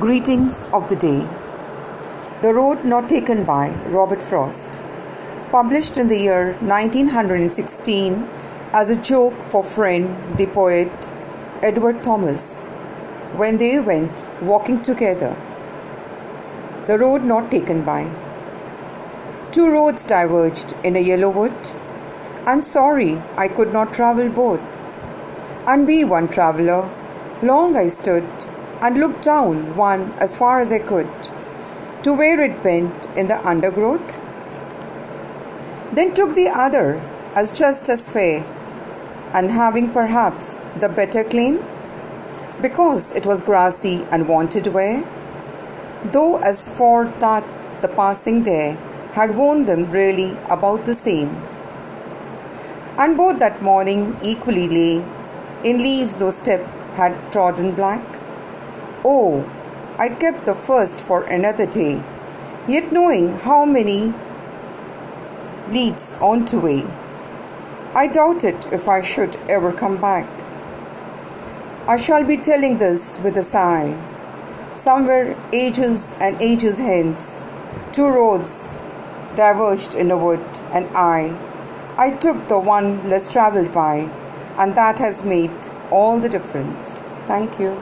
Greetings of the Day. The Road Not Taken by Robert Frost. Published in the year 1916 as a joke for friend the poet Edward Thomas when they went walking together. The Road Not Taken by. Two roads diverged in a yellow wood, and sorry I could not travel both. And be one traveller, long I stood and looked down one as far as I could to where it bent in the undergrowth. Then took the other as just as fair, and having perhaps the better claim, because it was grassy and wanted wear, though as for that the passing there had worn them really about the same. And both that morning equally lay in leaves no step had trodden black Oh, I kept the first for another day, yet knowing how many leads on to way. I doubted if I should ever come back. I shall be telling this with a sigh. Somewhere ages and ages hence, two roads diverged in a wood, and I, I took the one less traveled by, and that has made all the difference. Thank you.